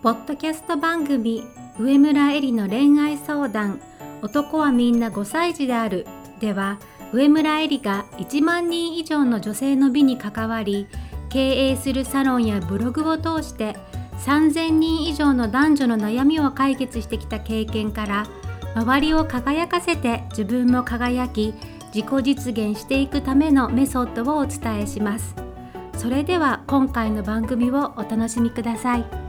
ポッドキャスト番組上村えりの恋愛相談。男はみんな5歳児である。では上村えりが1万人以上の女性の美に関わり経営するサロンやブログを通して3000人以上の男女の悩みを解決してきた経験から周りを輝かせて自分も輝き自己実現していくためのメソッドをお伝えします。それでは今回の番組をお楽しみください。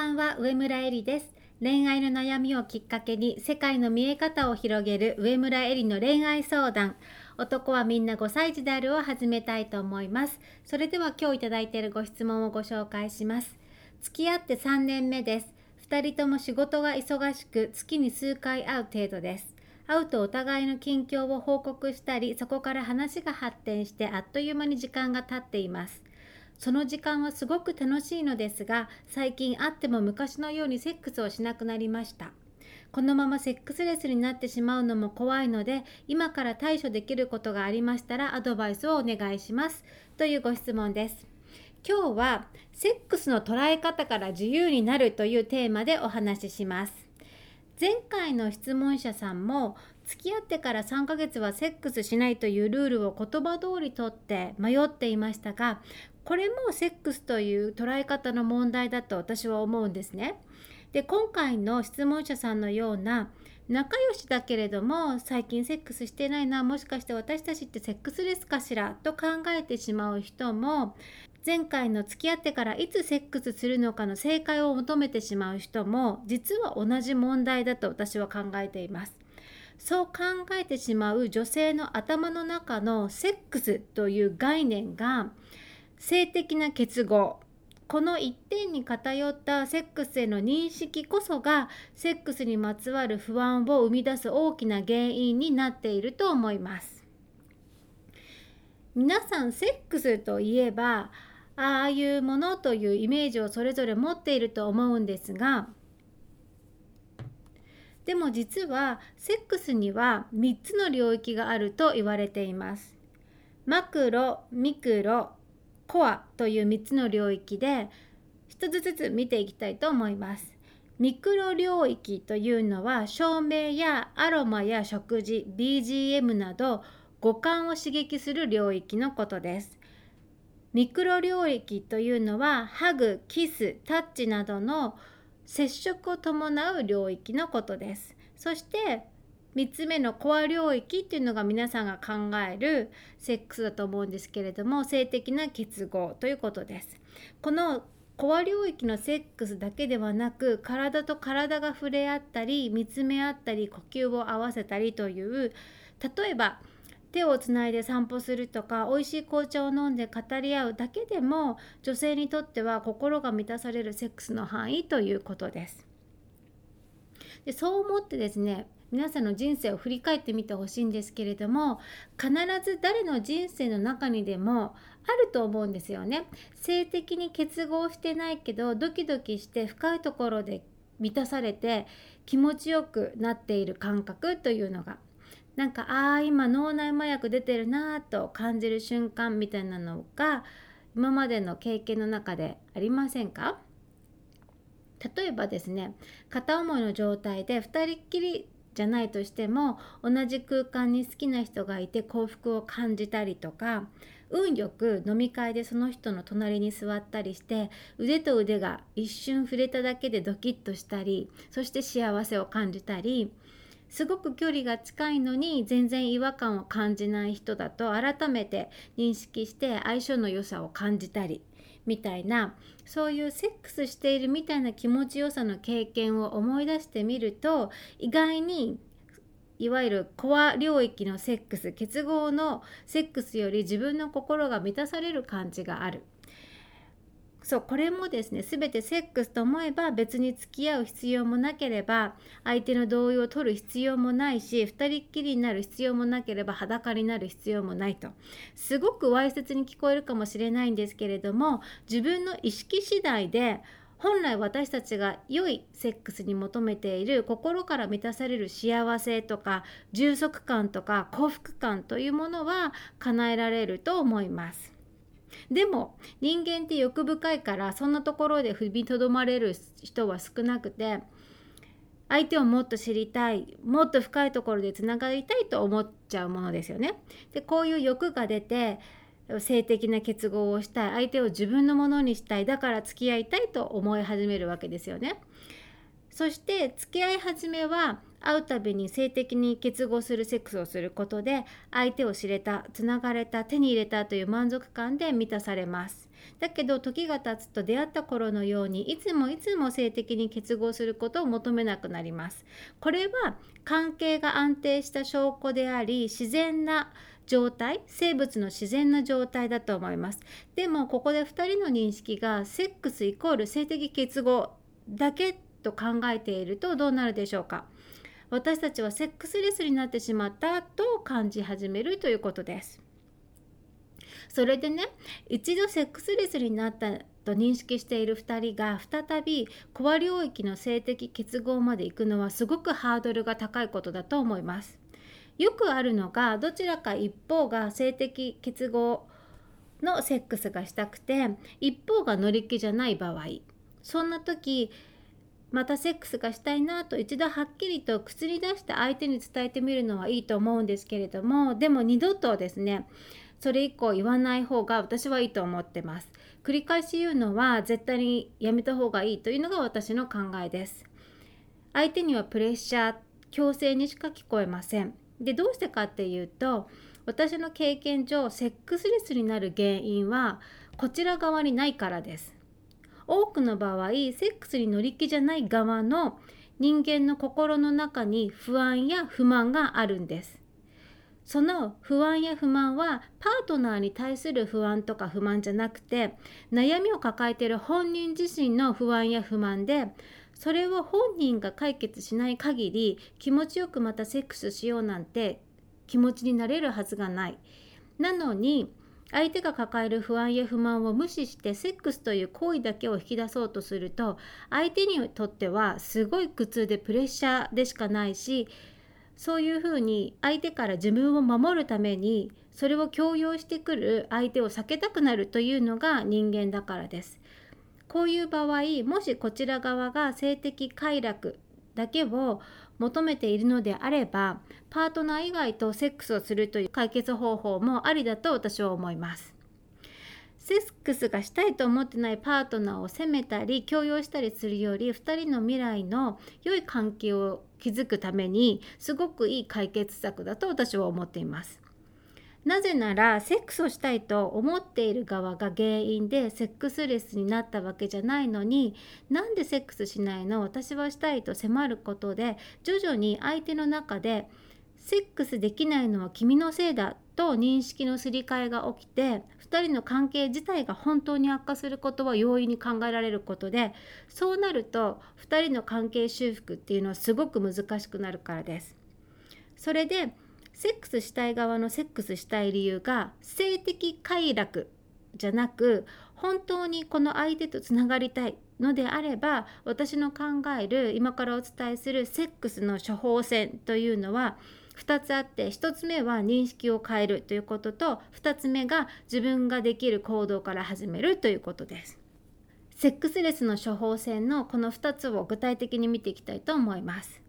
ばんは上村えりです。恋愛の悩みをきっかけに世界の見え方を広げる上村えりの恋愛相談。男はみんな5歳児であるを始めたいと思います。それでは今日いただいているご質問をご紹介します。付き合って3年目です。2人とも仕事が忙しく月に数回会う程度です。会うとお互いの近況を報告したりそこから話が発展してあっという間に時間が経っています。その時間はすごく楽しいのですが最近会っても昔のようにセックスをしなくなりました。このままセックスレスになってしまうのも怖いので今から対処できることがありましたらアドバイスをお願いします。というご質問です。今日はセックスの捉え方から自由になるというテーマでお話しします。前回の質問者さんも付き合ってから3ヶ月はセックスしないというルールを言葉通りとって迷っていましたがこれもセックスという捉え方の問題だと私は思うんですね。で今回の質問者さんのような仲良しだけれども最近セックスしてないなもしかして私たちってセックスレスかしらと考えてしまう人も前回の付き合ってからいつセックスするのかの正解を求めてしまう人も実は同じ問題だと私は考えています。そう考えてしまう女性の頭の中のセックスという概念が性的な結合この一点に偏ったセックスへの認識こそがセックスにまつわる不安を生み出す大きな原因になっていると思います皆さんセックスといえばああいうものというイメージをそれぞれ持っていると思うんですがでも実はセックスには3つの領域があると言われています。マクロ、ミクロ、コアという3つの領域で1つずつ見ていきたいと思います。ミクロ領域というのは照明やアロマや食事 BGM など五感を刺激する領域のことです。ミクロ領域というのはハグ、キス、タッチなどの接触を伴う領域のことです。そして3つ目のコア領域っていうのが皆さんが考えるセックスだと思うんですけれども性的な結合ということです。このコア領域のセックスだけではなく体と体が触れ合ったり見つめ合ったり呼吸を合わせたりという例えば手をつないで散歩するとか美味しい紅茶を飲んで語り合うだけでも女性にとっては心が満たされるセックスの範囲ということです。でそう思ってですね皆さんの人生を振り返ってみてほしいんですけれども必ず誰の人生の中にでもあると思うんですよね。性的に結合してないけどドキドキして深いところで満たされて気持ちよくなっている感覚というのがなんかああ今脳内麻薬出てるなぁと感じる瞬間みたいなのが今までの経験の中でありませんか？例えばですね片思いの状態で2人っきりじゃないとしても同じ空間に好きな人がいて幸福を感じたりとか運よく飲み会でその人の隣に座ったりして腕と腕が一瞬触れただけでドキッとしたりそして幸せを感じたりすごく距離が近いのに全然違和感を感じない人だと改めて認識して相性の良さを感じたりみたいなそういうセックスしているみたいな気持ちよさの経験を思い出してみると意外にいわゆるコア領域のセックス結合のセックスより自分の心が満たされる感じがある。そうこれもですね全てセックスと思えば別に付き合う必要もなければ相手の同意を取る必要もないし2人っきりになる必要もなければ裸になる必要もないとすごくわいせつに聞こえるかもしれないんですけれども自分の意識次第で本来私たちが良いセックスに求めている心から満たされる幸せとか充足感とか幸福感というものは叶えられると思います。でも人間って欲深いからそんなところで踏みとどまれる人は少なくて相手をもっと知りたいもっと深いところでつながりたいと思っちゃうものですよね。でこういう欲が出て性的な結合をしたい相手を自分のものにしたいだから付き合いたいと思い始めるわけですよね。そして付き合い始めは会うたびに性的に結合するセックスをすることで相手を知れたつながれた手に入れたという満足感で満たされます。だけど時が経つと出会った頃のようにいつもいつも性的に結合することを求めなくなります。これは関係が安定した証拠であり自然な状態生物の自然な状態だと思いますでもここで2人の認識がセックスイコール性的結合だけってと考えているとどうなるでしょうか。私たちはセックスレスになってしまったと感じ始めるということです。それでね一度セックスレスになったと認識している2人が再びコア領域の性的結合まで行くのはすごくハードルが高いことだと思います。よくあるのがどちらか一方が性的結合のセックスがしたくて一方が乗り気じゃない場合。そんな時またセックスがしたいなと一度はっきりと口に出して相手に伝えてみるのはいいと思うんですけれどもでも二度とですねそれ以降言わない方が私はいいと思ってます。繰り返し言うのは絶対にやめた方がいいというのが私の考えです。相手にはプレッシャー強制にしか聞こえません。でどうしてかっていうと私の経験上セックスレスになる原因はこちら側にないからです。多くの場合セックスに乗り気じゃない側の人間の心の中に不安や不満があるんですその不安や不満はパートナーに対する不安とか不満じゃなくて悩みを抱えている本人自身の不安や不満でそれを本人が解決しない限り気持ちよくまたセックスしようなんて気持ちになれるはずがない。なのに相手が抱える不安や不満を無視してセックスという行為だけを引き出そうとすると相手にとってはすごい苦痛でプレッシャーでしかないしそういうふうに相手から自分を守るためにそれを強要してくる相手を避けたくなるというのが人間だからです。こういう場合もしこちら側が性的快楽だけを求めているのであればパートナー以外とセックスをするという解決方法もありだと私は思います。セックスがしたいと思ってないパートナーを責めたり強要したりするより2人の未来の良い関係を築くためにすごくいい解決策だと私は思っています。なぜならセックスをしたいと思っている側が原因でセックスレスになったわけじゃないのになんでセックスしないの？私はしたいと迫ることで徐々に相手の中でセックスできないのは君のせいだと認識のすり替えが起きて2人の関係自体が本当に悪化することは容易に考えられることでそうなると2人の関係修復っていうのはすごく難しくなるからです。それでセックスしたい側のセックスしたい理由が性的快楽じゃなく本当にこの相手とつながりたいのであれば私の考える今からお伝えするセックスの処方箋というのは2つあって1つ目は認識を変えるということと2つ目が自分ができる行動から始めるということです。セックスレスの処方箋のこの2つを具体的に見ていきたいと思います。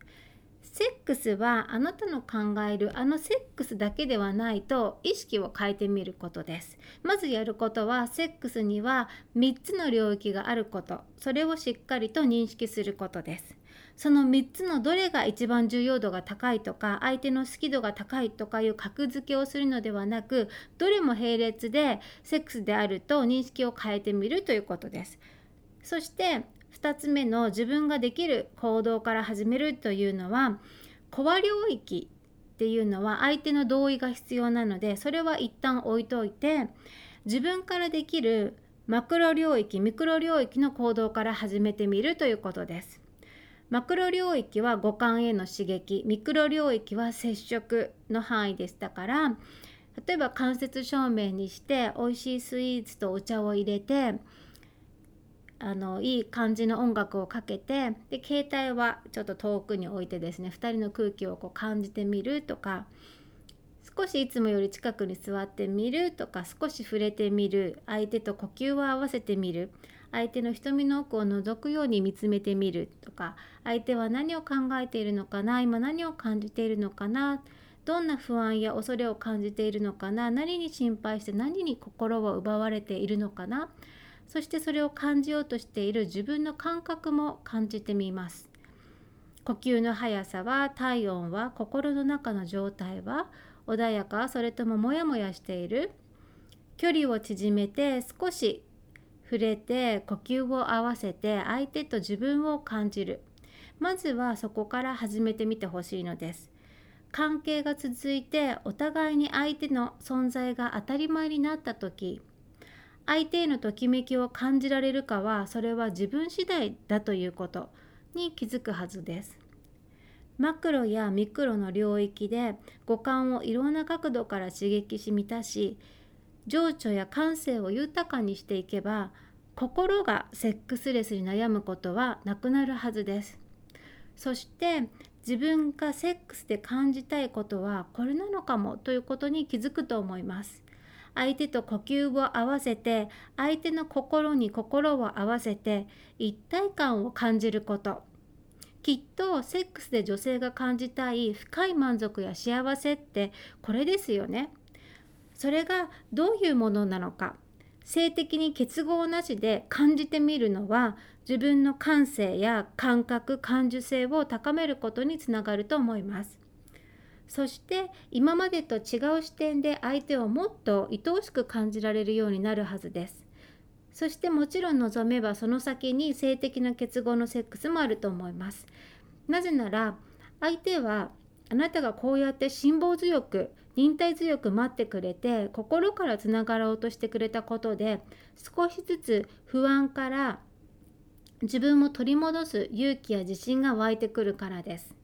セックスはあなたの考えるあのセックスだけではないと意識を変えてみることです。まずやることはセックスには3つの領域があること。それをしっかりと認識することです。その3つのどれが一番重要度が高いとか相手の好き度が高いとかいう格付けをするのではなくどれも並列でセックスであると認識を変えてみるということです。そして2つ目の自分ができる行動から始めるというのはコア領域っていうのは相手の同意が必要なのでそれは一旦置いといて自分からできるマクロ領域ミクロ領域の行動から始めてみるということです。マクロ領域は五感への刺激ミクロ領域は接触の範囲でしたから例えば間接照明にして美味しいスイーツとお茶を入れてあのいい感じの音楽をかけてで携帯はちょっと遠くに置いてですね2人の空気をこう感じてみるとか少しいつもより近くに座ってみるとか少し触れてみる相手と呼吸を合わせてみる相手の瞳の奥を覗くように見つめてみるとか相手は何を考えているのかな今何を感じているのかなどんな不安や恐れを感じているのかな何に心配して何に心を奪われているのかなそしてそれを感じようとしている自分の感覚も感じてみます。呼吸の速さは体温は心の中の状態は穏やかそれともモヤモヤしている。距離を縮めて少し触れて呼吸を合わせて相手と自分を感じる。まずはそこから始めてみてほしいのです。関係が続いてお互いに相手の存在が当たり前になった時相手へのときめきを感じられるかはそれは自分次第だということに気づくはずです。マクロやミクロの領域で五感をいろんな角度から刺激し満たし情緒や感性を豊かにしていけば心がセックスレスに悩むことはなくなるはずです。そして自分がセックスで感じたいことはこれなのかもということに気づくと思います。相手と呼吸を合わせて相手の心に心を合わせて一体感を感じること。きっとセックスで女性が感じたい深い満足や幸せってこれですよね。それがどういうものなのか。性的に結合なしで感じてみるのは自分の感性や感覚感受性を高めることにつながると思います。そして今までと違う視点で相手をもっと愛おしく感じられるようになるはずです。そしてもちろん望めばその先に性的な結合のセックスもあると思います。なぜなら相手はあなたがこうやって辛抱強く忍耐強く待ってくれて心からつながろうとしてくれたことで少しずつ不安から自分も取り戻す勇気や自信が湧いてくるからです。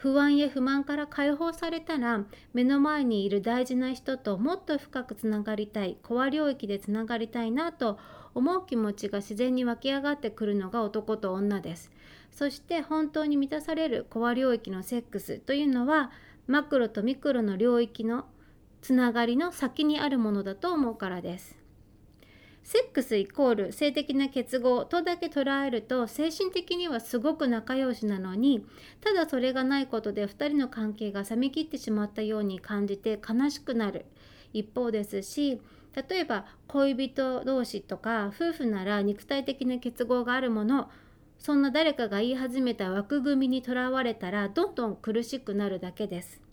不安や不満から解放されたら目の前にいる大事な人ともっと深くつながりたいコア領域でつながりたいなと思う気持ちが自然に湧き上がってくるのが男と女ですそして本当に満たされるコア領域のセックスというのはマクロとミクロの領域のつながりの先にあるものだと思うからです。セックスイコール性的な結合とだけ捉えると精神的にはすごく仲良しなのにただそれがないことで2人の関係が冷めきってしまったように感じて悲しくなる一方ですし例えば恋人同士とか夫婦なら肉体的な結合があるものそんな誰かが言い始めた枠組みにとらわれたらどんどん苦しくなるだけです。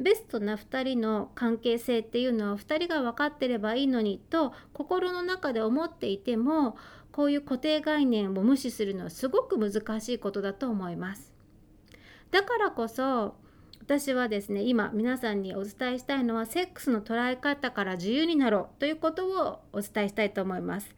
ベストな2人の関係性っていうのは2人が分かってればいいのにと心の中で思っていてもこういう固定概念を無視するのはすごく難しいことだと思います。だからこそ私はですね今皆さんにお伝えしたいのはセックスの捉え方から自由になろうということをお伝えしたいと思います。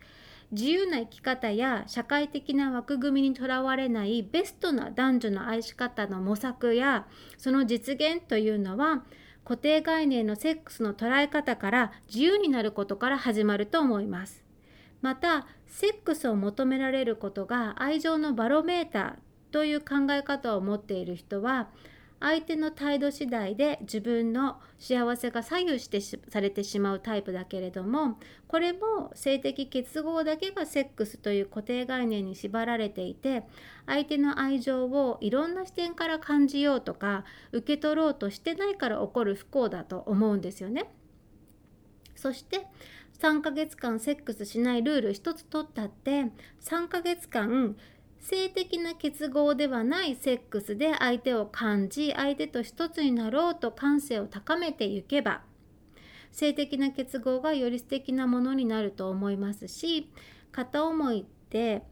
自由な生き方や社会的な枠組みにとらわれないベストな男女の愛し方の模索やその実現というのは固定概念のセックスの捉え方から自由になることから始まると思います。またセックスを求められることが愛情のバロメーターという考え方を持っている人は相手の態度次第で自分の幸せが左右してされてしまうタイプだけれどもこれも性的結合だけがセックスという固定概念に縛られていて相手の愛情をいろんな視点から感じようとか受け取ろうとしてないから起こる不幸だと思うんですよね。そして3ヶ月間セックスしないルール一つ取ったって3ヶ月間性的な結合ではないセックスで相手を感じ相手と一つになろうと感性を高めていけば性的な結合がより素敵なものになると思いますし片思いで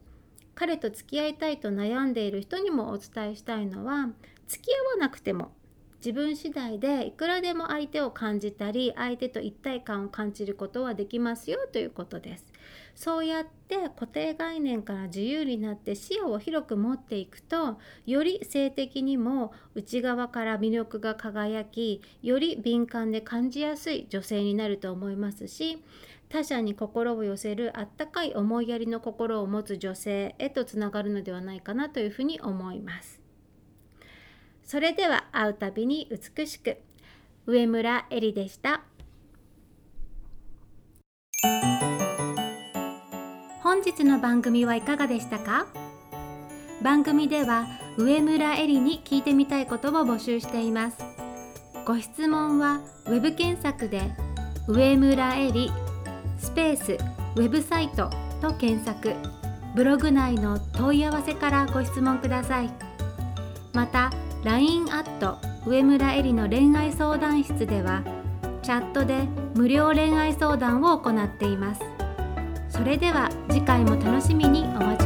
彼と付き合いたいと悩んでいる人にもお伝えしたいのは付き合わなくても自分次第でいくらでも相手を感じたり相手と一体感を感じることはできますよということです。そうやって固定概念から自由になって視野を広く持っていくとより性的にも内側から魅力が輝きより敏感で感じやすい女性になると思いますし他者に心を寄せるあったかい思いやりの心を持つ女性へとつながるのではないかなというふうに思います。それでは会うたびに美しく上村えりでした。本日の番組はいかがでしたか？番組では上村えりに聞いてみたいことを募集しています。ご質問は web 検索で上村えりスペースウェブサイトと検索。ブログ内の問い合わせからご質問ください。また LINE アット上村えりの恋愛相談室ではチャットで無料恋愛相談を行っています。それでは次回も楽しみにお待ち